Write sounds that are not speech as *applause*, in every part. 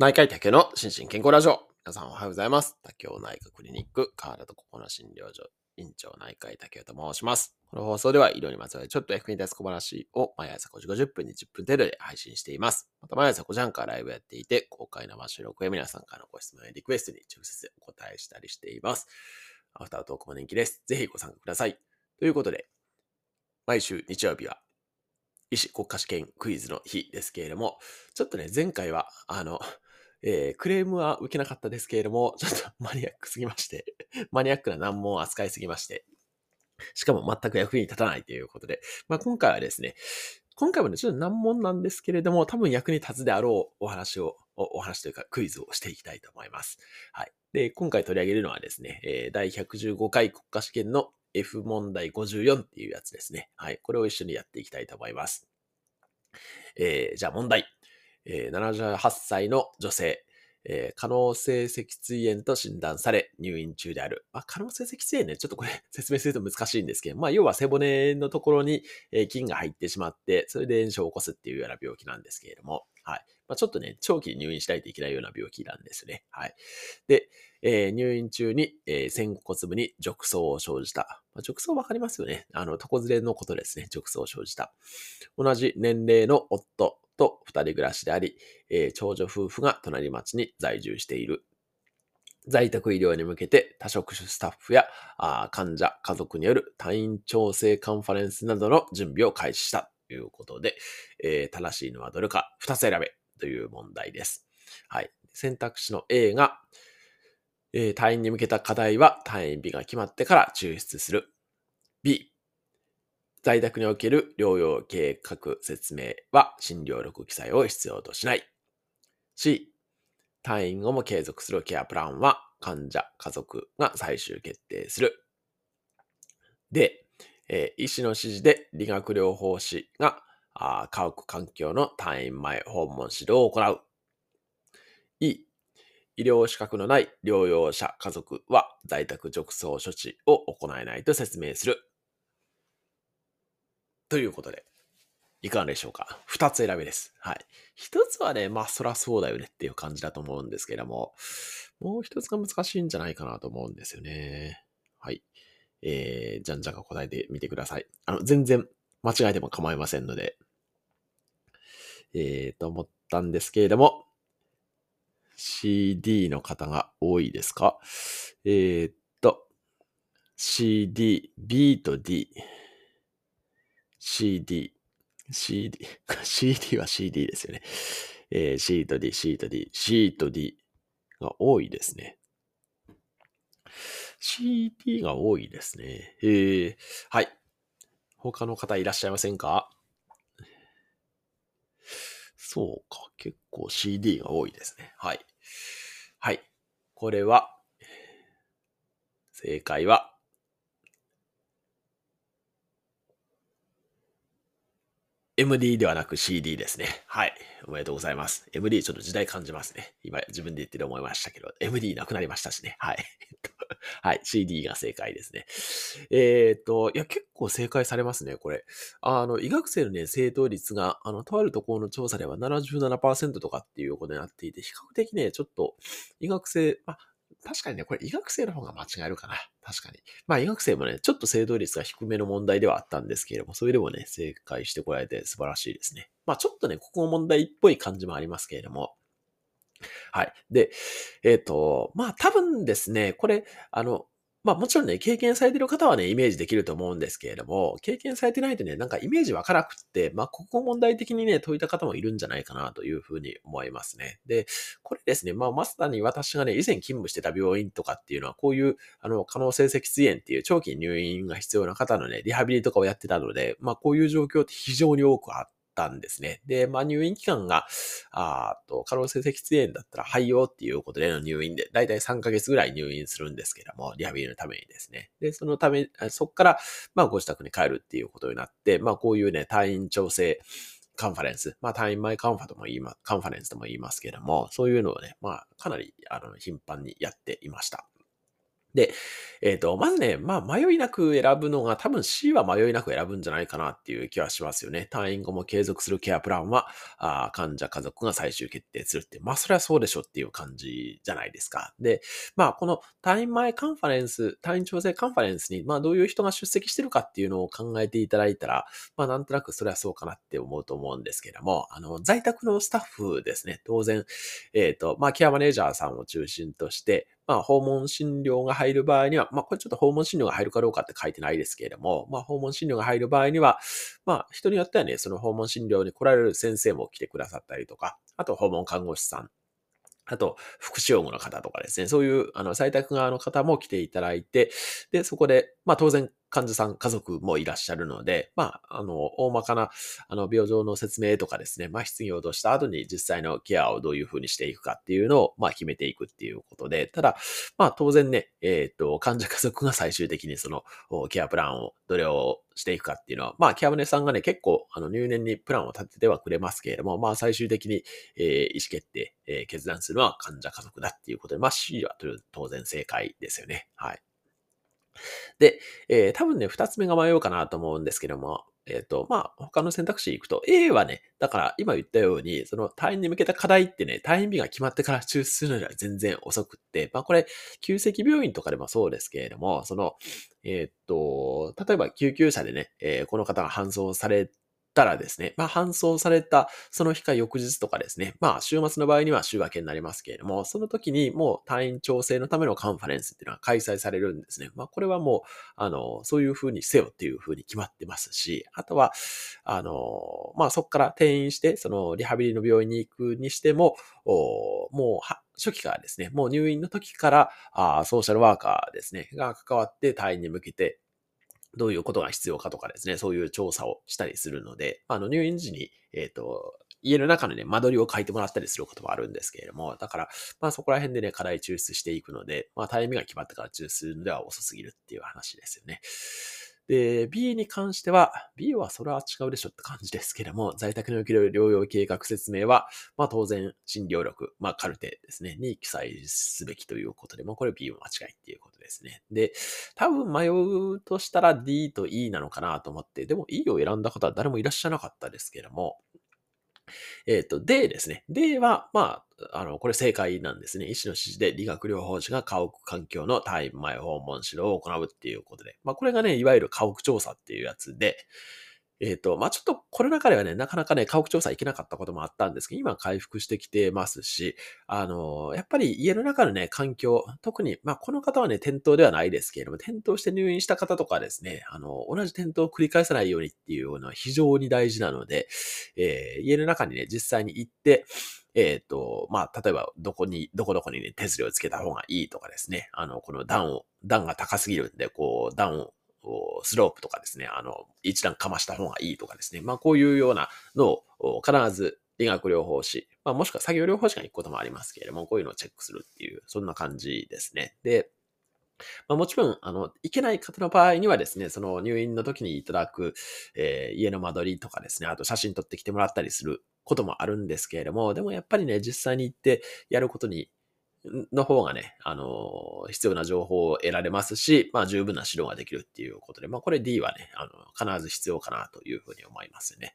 内科医竹の心身健康ラジオ。皆さんおはようございます。竹雄内科クリニック、河原と心の診療所、院長内科医竹雄と申します。この放送では医療にまつわるちょっと役に立つ小話を毎朝5時50分に10分程度で配信しています。また毎朝5時半からライブやっていて、公開生収録や皆さんからのご質問やリクエストに直接お答えしたりしています。アフタートークも人気です。ぜひご参加ください。ということで、毎週日曜日は医師国家試験クイズの日ですけれども、ちょっとね、前回は、あの、えークレームは受けなかったですけれども、*laughs* ちょっとマニアックすぎまして、*laughs* マニアックな難問を扱いすぎまして、しかも全く役に立たないということで、まあ今回はですね、今回もね、ちょっと難問なんですけれども、多分役に立つであろうお話を、おお話というかクイズをしていきたいと思います。はい。で、今回取り上げるのはですね、えー第115回国家試験の F 問題54っていうやつですね。はい。これを一緒にやっていきたいと思います。えーじゃあ問題。え78歳の女性、えー可能性脊椎炎と診断され入院中である。まあ、可能性脊椎炎ね、ちょっとこれ *laughs* 説明すると難しいんですけど、まあ、要は背骨のところに、え菌が入ってしまって、それで炎症を起こすっていうような病気なんですけれども、はい。まあ、ちょっとね、長期入院しないといけないような病気なんですね。はい。で、えー入院中に、えー仙骨部に褥瘡を生じた。まあ、褥瘡わかりますよね。あの、床ずれのことですね。褥瘡を生じた。同じ年齢の夫と二人暮らしであり、えー長女夫婦が隣町に在住している。在宅医療に向けて多職種スタッフやあ患者、家族による退院調整カンファレンスなどの準備を開始したということで、えー正しいのはどれか二つ選べという問題です。はい。選択肢の A が、えー退院に向けた課題は退院日が決まってから抽出する。B、在宅における療養計画説明は診療録記載を必要としない。C、退院後も継続するケアプランは患者、家族が最終決定する。で、えー医師の指示で理学療法士があ家屋環境の退院前訪問指導を行う。E、医療資格のない療養者家族は在宅褥瘡処置を行えないと説明する。ということで、いかがでしょうか？二つ選びです。はい。一つはね、まあそらそうだよねっていう感じだと思うんですけれども、もう一つが難しいんじゃないかなと思うんですよね。はい。えー、じゃんじゃか答えてみてください。あの、全然間違えても構いませんので、えーと思ったんですけれども、CD の方が多いですか？えーっと、CD、B と D、CD、CD、*laughs* CD は CD ですよね。えー C と D、C と D、C と D が多いですね。CD が多いですね。えー、はい。他の方いらっしゃいませんか？そうか。結構 CD が多いですね。はい。はい。これは、正解は、MD ではなく CD ですね。はい。おめでとうございます。MD ちょっと時代感じますね。今自分で言ってて思いましたけど、MD なくなりましたしね。はい。*laughs* はい。CD が正解ですね。えっ、と、いや、結構正解されますね、これ。あの、医学生のね、正答率が、あの、とあるところの調査では77%とかっていうことになっていて、比較的ね、ちょっと、医学生、まあ、確かにね、これ医学生の方が間違えるかな。確かに。まあ医学生もね、ちょっと正答率が低めの問題ではあったんですけれども、それでもね、正解してこられて素晴らしいですね。まあちょっとね、ここも問題っぽい感じもありますけれども。はい。で、えっ、と、まあ多分ですね、これ、あの、まあもちろんね、経験されてる方はね、イメージできると思うんですけれども、経験されてないとね、なんかイメージわからなくって、まあここを問題的にね、解いた方もいるんじゃないかなというふうに思いますね。で、これですね、まあまさに私がね、以前勤務してた病院とかっていうのは、こういう、あの、可能性脊椎炎っていう長期入院が必要な方のね、リハビリとかをやってたので、まあこういう状況って非常に多くあってたんですね。で、まあ入院期間が、あーと、可能性脊椎炎だったら廃用っていうことでの入院で、だいたい3ヶ月ぐらい入院するんですけども、リハビリのためにですね。で、そのため、そこから、まあご自宅に帰るっていうことになって、まあこういうね、退院調整、カンファレンス、まあ、退院前カンファとも言いま、カンファレンスとも言いますけども、そういうのをね、まあ、かなり、あの、頻繁にやっていました。で、えっ、ー、と、まずね、まあ、迷いなく選ぶのが、多分 C は迷いなく選ぶんじゃないかなっていう気はしますよね。退院後も継続するケアプランは、あ患者家族が最終決定するって、まあ、それはそうでしょっていう感じじゃないですか。で、まあ、この退院前カンファレンス、退院調整カンファレンスに、まあ、どういう人が出席してるかっていうのを考えていただいたら、まあ、なんとなくそれはそうかなって思うと思うんですけども、あの、在宅のスタッフですね、当然、えっ、ー、と、まあ、ケアマネージャーさんを中心として、まあ、訪問診療が入る場合には、まあ、これちょっと訪問診療が入るかどうかって書いてないですけれども、まあ、訪問診療が入る場合には、まあ、人によってはね、その訪問診療に来られる先生も来てくださったりとか、あと訪問看護師さん、あと、福祉用具の方とかですね、そういう、あの、採択側の方も来ていただいて、で、そこで、まあ当然、患者さん、家族もいらっしゃるので、まあ、あの、大まかな、あの、病状の説明とかですね、まあ、失業とした後に実際のケアをどういうふうにしていくかっていうのを、まあ、決めていくっていうことで、ただ、まあ、当然ね、えっ、ー、と、患者家族が最終的にその、ケアプランを、どれをしていくかっていうのは、まあ、ケアムネさんがね、結構、あの、入念にプランを立ててはくれますけれども、まあ、最終的に、えー、意思決定、えー、決断するのは患者家族だっていうことで、まあ、C は当然正解ですよね。はい。で、えー、多分ね、二つ目が迷うかなと思うんですけども、えっ、ー、と、まあ、他の選択肢行くと、A はね、だから今言ったように、その退院に向けた課題ってね、退院日が決まってから抽出するのには全然遅くって、まあこれ、急跡病院とかでもそうですけれども、その、えっ、ー、と、例えば救急車でね、えー、この方が搬送されたらですね、まあ、搬送されたその日か翌日とかですね、まあ、週末の場合には週明けになりますけれども、その時にもう退院調整のためのカンファレンスっていうのは開催されるんですね。まあ、これはもう、あの、そういうふうにせよっていうふうに決まってますし、あとは、あの、まあ、そこから転院して、そのリハビリの病院に行くにしても、もう、初期からですね、もう入院の時から、あソーシャルワーカーですね、が関わって退院に向けて、どういうことが必要かとかですね、そういう調査をしたりするので、あの入院時に、えっ、ー、と、家の中のね、間取りを書いてもらったりすることもあるんですけれども、だから、まあそこら辺でね、課題抽出していくので、まあタイミングが決まってから抽出するのでは遅すぎるっていう話ですよね。で、B に関しては、B はそれは違うでしょって感じですけども、在宅における療養計画説明は、まあ当然、診療力、まあカルテですね、に記載すべきということで、まあこれ B は間違いっていうことですね。で、多分迷うとしたら D と E なのかなと思って、でも E を選んだ方は誰もいらっしゃらなかったですけども、えっ、ー、と、でですね。では、まあ、あの、これ正解なんですね。医師の指示で理学療法士が家屋環境のタイム前訪問指導を行うっていうことで。まあ、これがね、いわゆる家屋調査っていうやつで、えっ、ー、と、まあ、ちょっとコロナ禍ではね、なかなかね、家屋調査行けなかったこともあったんですけど、今回復してきてますし、あの、やっぱり家の中のね、環境、特に、まあ、この方はね、転倒ではないですけれども、転倒して入院した方とかですね、あの、同じ転倒を繰り返さないようにっていうのは非常に大事なので、えー、家の中にね、実際に行って、えっ、ー、と、まあ、例えば、どこに、どこどこにね、手すりをつけた方がいいとかですね、あの、この段を、段が高すぎるんで、こう、段をスロープとかですね、あの、一段かました方がいいとかですね、まあこういうようなのを必ず理学療法士、まあもしくは作業療法士が行くこともありますけれども、こういうのをチェックするっていう、そんな感じですね。で、まあ、もちろん、あの、行けない方の場合にはですね、その入院の時にいただく、えー、家の間取りとかですね、あと写真撮ってきてもらったりすることもあるんですけれども、でもやっぱりね、実際に行ってやることにの方がね、あの、必要な情報を得られますし、まあ十分な指導ができるっていうことで、まあこれ D はね、あの、必ず必要かなというふうに思いますね。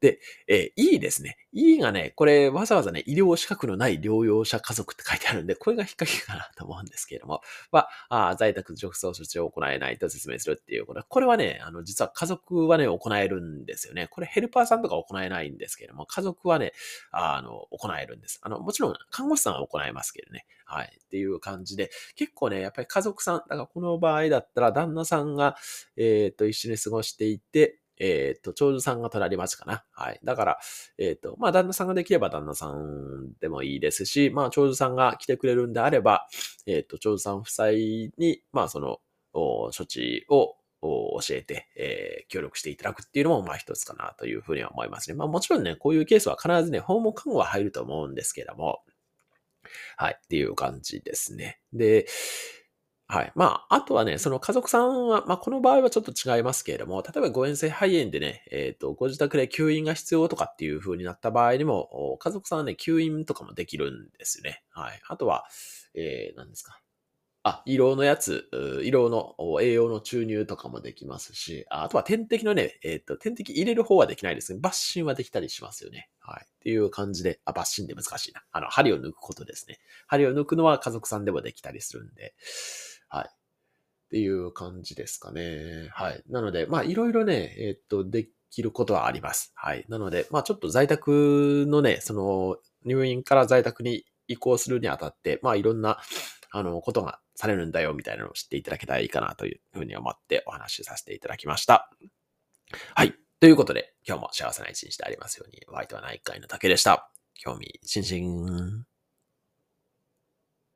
で、えー、E ですね。E がね、これわざわざね、医療資格のない療養者家族って書いてあるんで、これが引っ掛けかなと思うんですけれども、は、あ在宅直送処置を行えないと説明するっていうことこれはね、あの、実は家族はね、行えるんですよね。これヘルパーさんとか行えないんですけれども、家族はね、あの、行えるんです。あの、もちろん看護師さんは行えますけどね。はい。っていう感じで、結構ね、やっぱり家族さん、だからこの場合だったら旦那さんが、えっ、ー、と、一緒に過ごしていて、えっ、ー、と、長女さんが隣町かな。はい。だから、えっ、ー、と、まあ、旦那さんができれば旦那さんでもいいですし、まあ、長女さんが来てくれるんであれば、えっ、と、長女さん夫妻に、まあ、その、処置を教えて、えー、協力していただくっていうのも、まあ一つかなというふうには思いますね。まあもちろんね、こういうケースは必ずね、訪問看護は入ると思うんですけども、はい、っていう感じですね。で、はい。まあ、あとはね、その家族さんは、まあ、この場合はちょっと違いますけれども、例えば誤嚥性肺炎でね、えっ、ー、と、ご自宅で吸引が必要とかっていう風になった場合にも、家族さんはね、吸引とかもできるんですよね。はい。あとは、えー、何ですか？あ、胃ろのやつ、胃ろの栄養の注入とかもできますし、あとは点滴のね、えっ、と、点滴入れる方はできないですね。抜針はできたりしますよね。はい。っていう感じで、あ、抜針で難しいな。あの、針を抜くことですね。針を抜くのは家族さんでもできたりするんで、はい。っていう感じですかね。はい。なので、まあ、いろいろね、えっ、と、できることはあります。はい。なので、まあ、ちょっと在宅のね、その、入院から在宅に移行するにあたって、まあ、いろんな、あの、ことがされるんだよ、みたいなのを知っていただけたらいいかなというふうに思ってお話しさせていただきました。はい。ということで、今日も幸せな一日でありますように、ワイトは内科医の竹でした。興味津々。